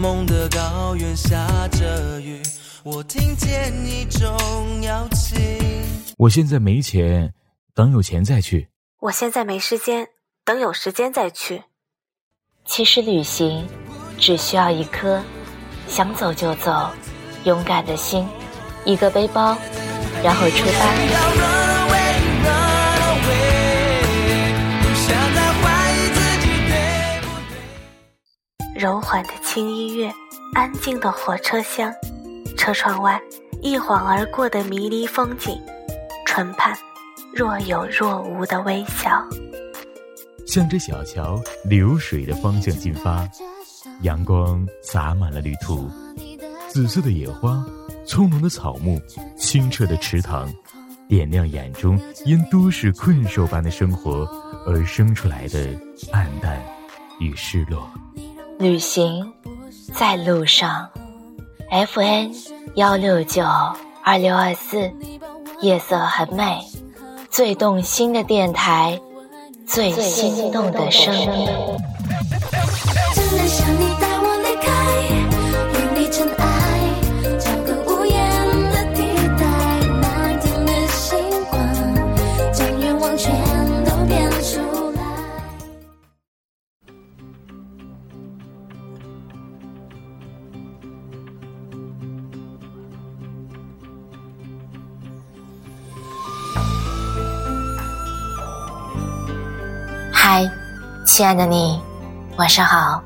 梦的高原下着雨，我听见一种邀请。我现在没钱，等有钱再去。我现在没时间，等有时间再去。其实旅行只需要一颗想走就走、勇敢的心，一个背包，然后出发。柔缓的轻音乐，安静的火车厢，车窗外一晃而过的迷离风景，唇畔若有若无的微笑。向着小桥流水的方向进发，阳光洒满了旅途，紫色的野花，葱茏的草木，清澈的池塘，点亮眼中因都市困兽般的生活而生出来的黯淡与失落。旅行在路上，FN 幺六九二六二四，夜色很美，最动心的电台，最心动的声音。亲爱的你，晚上好。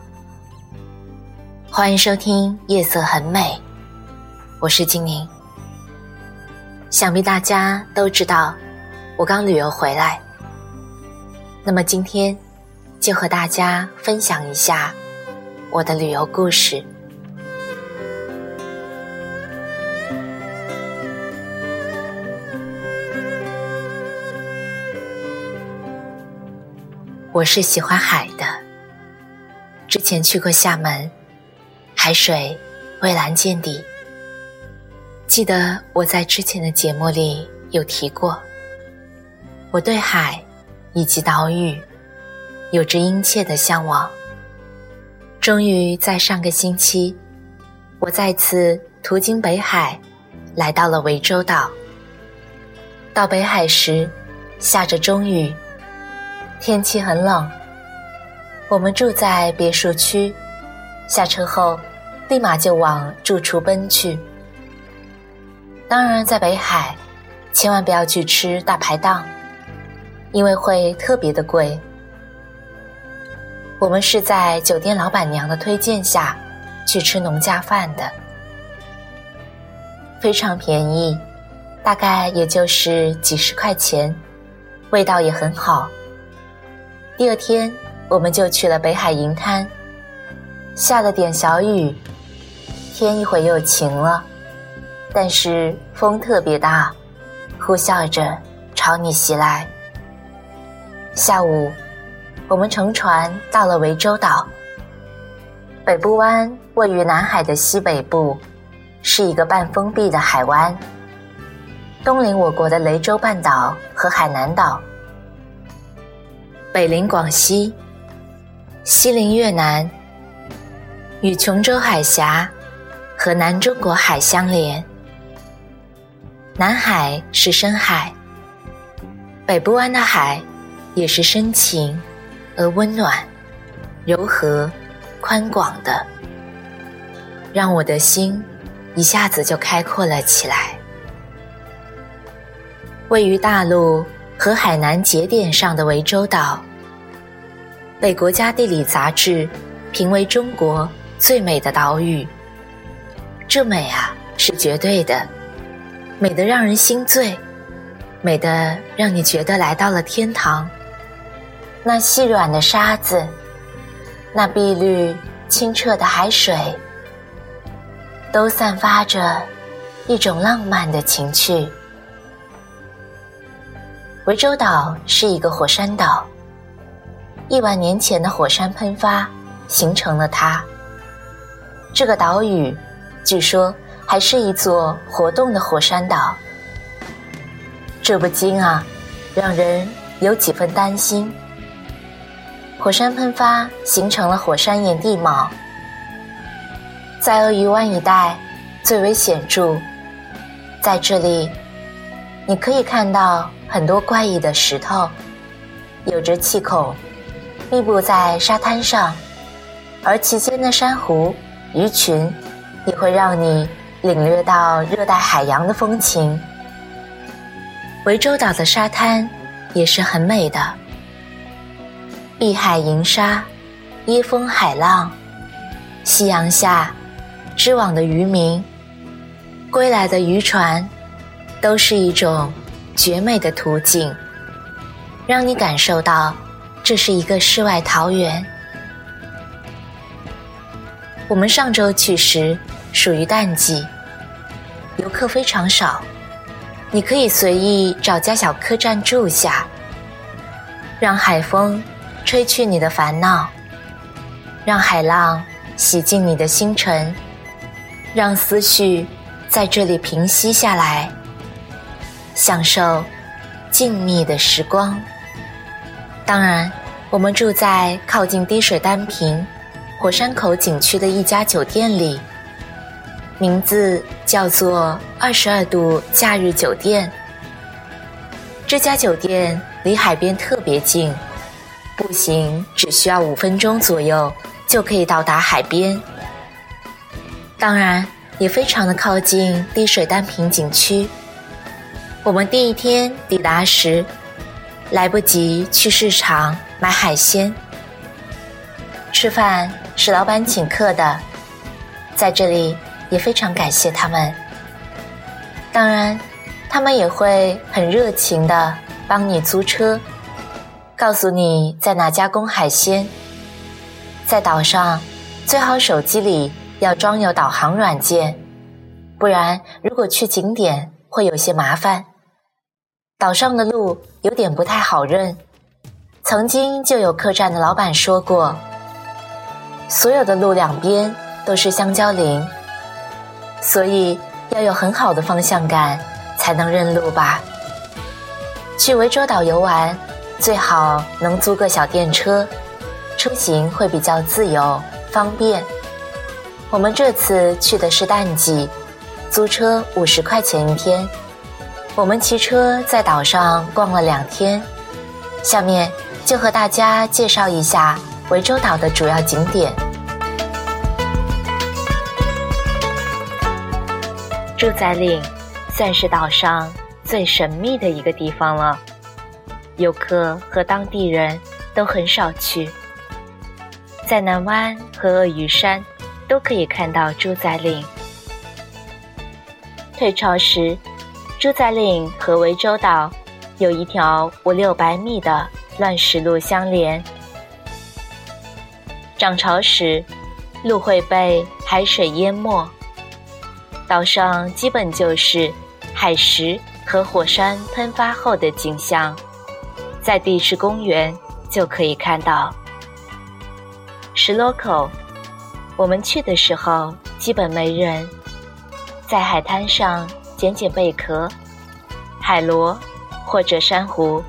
欢迎收听《夜色很美》，我是精灵。想必大家都知道，我刚旅游回来。那么今天就和大家分享一下我的旅游故事。我是喜欢海的，之前去过厦门，海水蔚蓝见底。记得我在之前的节目里有提过，我对海以及岛屿有着殷切的向往。终于在上个星期，我再次途经北海，来到了涠洲岛。到北海时，下着中雨。天气很冷，我们住在别墅区，下车后立马就往住处奔去。当然，在北海，千万不要去吃大排档，因为会特别的贵。我们是在酒店老板娘的推荐下去吃农家饭的，非常便宜，大概也就是几十块钱，味道也很好。第二天，我们就去了北海银滩，下了点小雨，天一会又晴了，但是风特别大，呼啸着朝你袭来。下午，我们乘船到了涠洲岛。北部湾位于南海的西北部，是一个半封闭的海湾，东临我国的雷州半岛和海南岛。北临广西，西临越南，与琼州海峡和南中国海相连。南海是深海，北部湾的海也是深情而温暖、柔和、宽广的，让我的心一下子就开阔了起来。位于大陆。和海南节点上的涠洲岛，被国家地理杂志评为中国最美的岛屿。这美啊，是绝对的，美得让人心醉，美得让你觉得来到了天堂。那细软的沙子，那碧绿清澈的海水，都散发着一种浪漫的情趣。涠洲岛是一个火山岛，亿万年前的火山喷发形成了它。这个岛屿据说还是一座活动的火山岛，这不禁啊，让人有几分担心。火山喷发形成了火山岩地貌，在鳄鱼湾一带最为显著。在这里，你可以看到很多怪异的石头，有着气孔，密布在沙滩上，而其间的珊瑚、鱼群也会让你领略到热带海洋的风情。涠洲岛的沙滩也是很美的，碧海银沙，椰风海浪，夕阳下织网的渔民。归来的渔船，都是一种绝美的图景，让你感受到这是一个世外桃源。我们上周去时属于淡季，游客非常少，你可以随意找家小客栈住下，让海风吹去你的烦恼，让海浪洗净你的星辰，让思绪。在这里平息下来，享受静谧的时光。当然，我们住在靠近滴水丹坪火山口景区的一家酒店里，名字叫做二十二度假日酒店。这家酒店离海边特别近，步行只需要五分钟左右就可以到达海边。当然。也非常的靠近滴水丹坪景区。我们第一天抵达时，来不及去市场买海鲜。吃饭是老板请客的，在这里也非常感谢他们。当然，他们也会很热情的帮你租车，告诉你在哪家供海鲜。在岛上，最好手机里。要装有导航软件，不然如果去景点会有些麻烦。岛上的路有点不太好认，曾经就有客栈的老板说过，所有的路两边都是香蕉林，所以要有很好的方向感才能认路吧。去涠洲岛游玩，最好能租个小电车，出行会比较自由方便。我们这次去的是淡季，租车五十块钱一天。我们骑车在岛上逛了两天，下面就和大家介绍一下涠洲岛的主要景点。住在岭算是岛上最神秘的一个地方了，游客和当地人都很少去。在南湾和鳄鱼山。都可以看到猪仔岭。退潮时，朱仔岭和涠洲岛有一条五六百米的乱石路相连。涨潮时，路会被海水淹没，岛上基本就是海石和火山喷发后的景象，在地质公园就可以看到石螺口。我们去的时候基本没人，在海滩上捡捡贝壳、海螺或者珊瑚。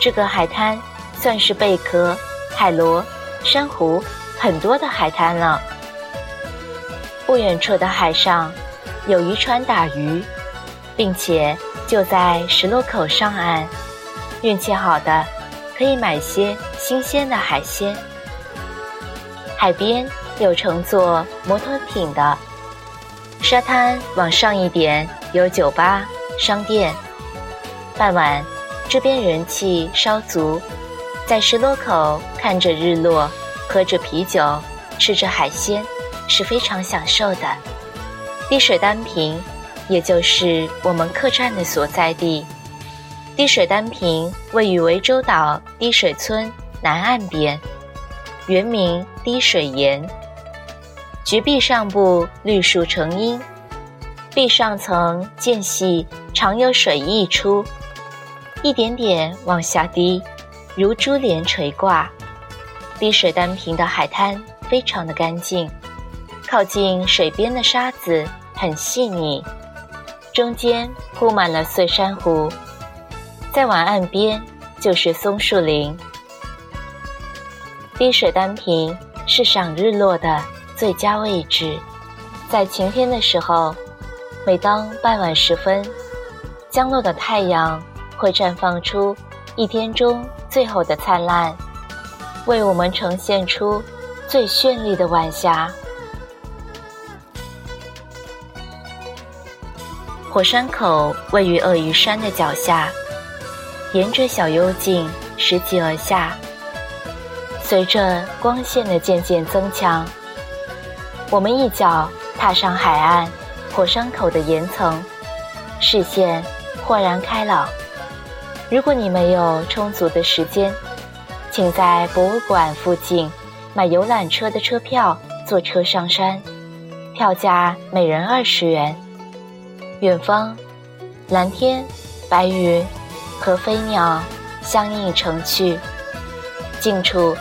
这个海滩算是贝壳、海螺、珊瑚很多的海滩了。不远处的海上有渔船打鱼，并且就在石螺口上岸，运气好的可以买些新鲜的海鲜。海边。有乘坐摩托艇的，沙滩往上一点有酒吧、商店。傍晚，这边人气稍足，在石螺口看着日落，喝着啤酒，吃着海鲜，是非常享受的。滴水丹坪，也就是我们客栈的所在地。滴水丹坪位于涠洲岛滴水村南岸边，原名滴水岩。菊壁上部绿树成荫，壁上层间隙常有水溢出，一点点往下滴，如珠帘垂挂。滴水丹屏的海滩非常的干净，靠近水边的沙子很细腻，中间铺满了碎珊瑚，再往岸边就是松树林。滴水丹屏是赏日落的。最佳位置，在晴天的时候，每当傍晚时分，降落的太阳会绽放出一天中最后的灿烂，为我们呈现出最绚丽的晚霞。火山口位于鳄鱼山的脚下，沿着小幽径拾级而下。随着光线的渐渐增强，我们一脚踏上海岸，火山口的岩层，视线豁然开朗。如果你没有充足的时间，请在博物馆附近买游览车的车票，坐车上山，票价每人二十元。远方，蓝天、白云和飞鸟相映成趣，近处。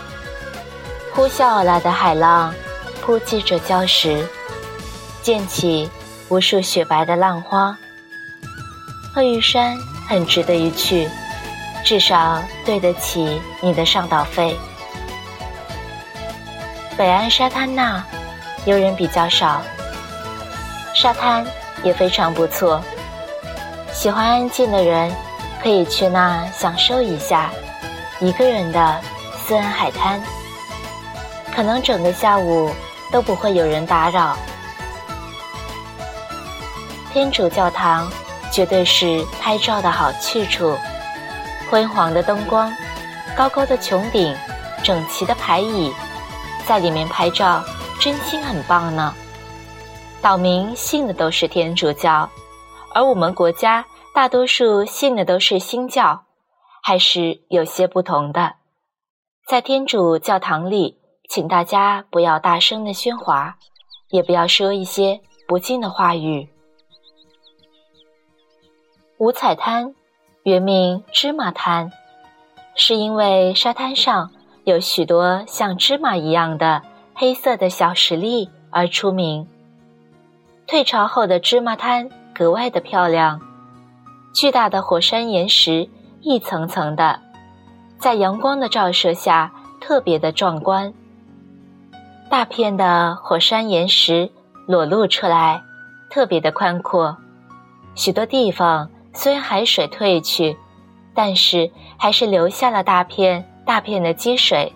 呼啸而来的海浪，扑击着礁石，溅起无数雪白的浪花。鹤玉山很值得一去，至少对得起你的上岛费。北岸沙滩那，游人比较少，沙滩也非常不错。喜欢安静的人，可以去那享受一下一个人的私人海滩。可能整个下午都不会有人打扰。天主教堂绝对是拍照的好去处，昏黄的灯光，高高的穹顶，整齐的排椅，在里面拍照真心很棒呢。岛民信的都是天主教，而我们国家大多数信的都是新教，还是有些不同的。在天主教堂里。请大家不要大声的喧哗，也不要说一些不敬的话语。五彩滩原名芝麻滩，是因为沙滩上有许多像芝麻一样的黑色的小石粒而出名。退潮后的芝麻滩格外的漂亮，巨大的火山岩石一层层的，在阳光的照射下特别的壮观。大片的火山岩石裸露出来，特别的宽阔。许多地方虽然海水退去，但是还是留下了大片大片的积水。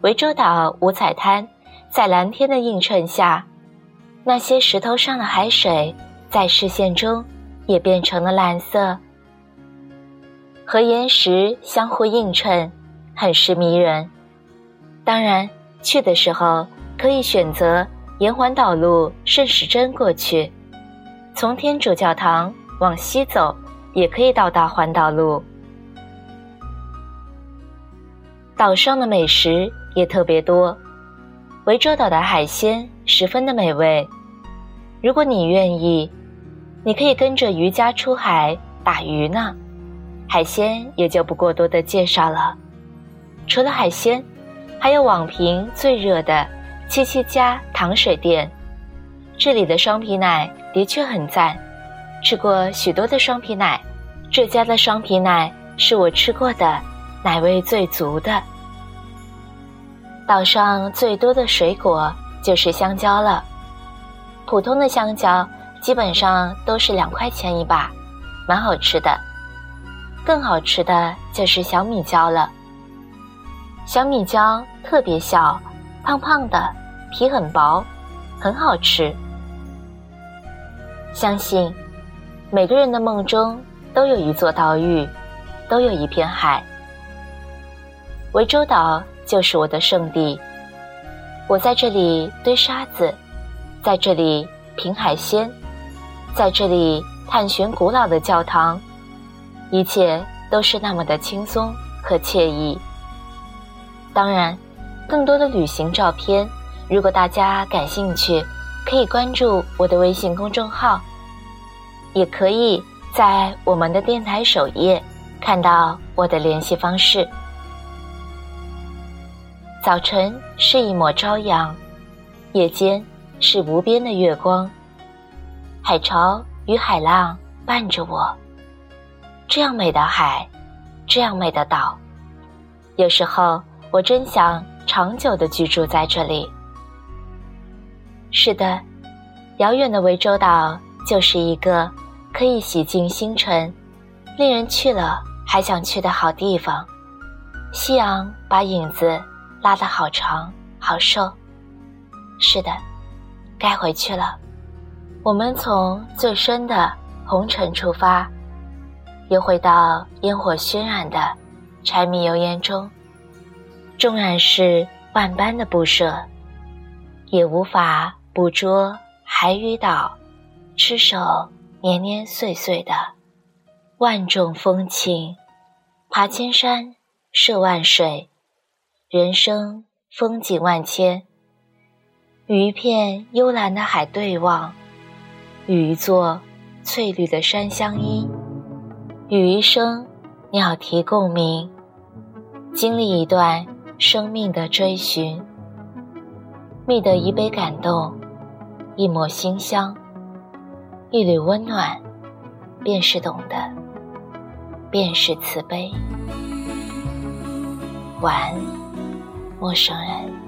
涠洲岛五彩滩在蓝天的映衬下，那些石头上的海水在视线中也变成了蓝色，和岩石相互映衬，很是迷人。当然，去的时候。可以选择沿环岛路顺时针过去，从天主教堂往西走，也可以到达环岛路。岛上的美食也特别多，涠洲岛的海鲜十分的美味。如果你愿意，你可以跟着渔家出海打鱼呢。海鲜也就不过多的介绍了。除了海鲜，还有网评最热的。七七家糖水店，这里的双皮奶的确很赞，吃过许多的双皮奶，这家的双皮奶是我吃过的奶味最足的。岛上最多的水果就是香蕉了，普通的香蕉基本上都是两块钱一把，蛮好吃的。更好吃的就是小米椒了，小米椒特别小，胖胖的。皮很薄，很好吃。相信每个人的梦中都有一座岛屿，都有一片海。涠洲岛就是我的圣地，我在这里堆沙子，在这里品海鲜，在这里探寻古老的教堂，一切都是那么的轻松和惬意。当然，更多的旅行照片。如果大家感兴趣，可以关注我的微信公众号，也可以在我们的电台首页看到我的联系方式。早晨是一抹朝阳，夜间是无边的月光，海潮与海浪伴着我。这样美的海，这样美的岛，有时候我真想长久的居住在这里。是的，遥远的涠洲岛就是一个可以洗净星辰、令人去了还想去的好地方。夕阳把影子拉得好长好瘦。是的，该回去了。我们从最深的红尘出发，又回到烟火渲染的柴米油盐中。纵然是万般的不舍，也无法捕捉海与岛，痴守年年岁岁的万种风情。爬千山，涉万水，人生风景万千。与一片幽蓝的海对望，与一座翠绿的山相依，与一声鸟啼共鸣，经历一段。生命的追寻，觅得一杯感动，一抹馨香，一缕温暖，便是懂得，便是慈悲。晚安，陌生人。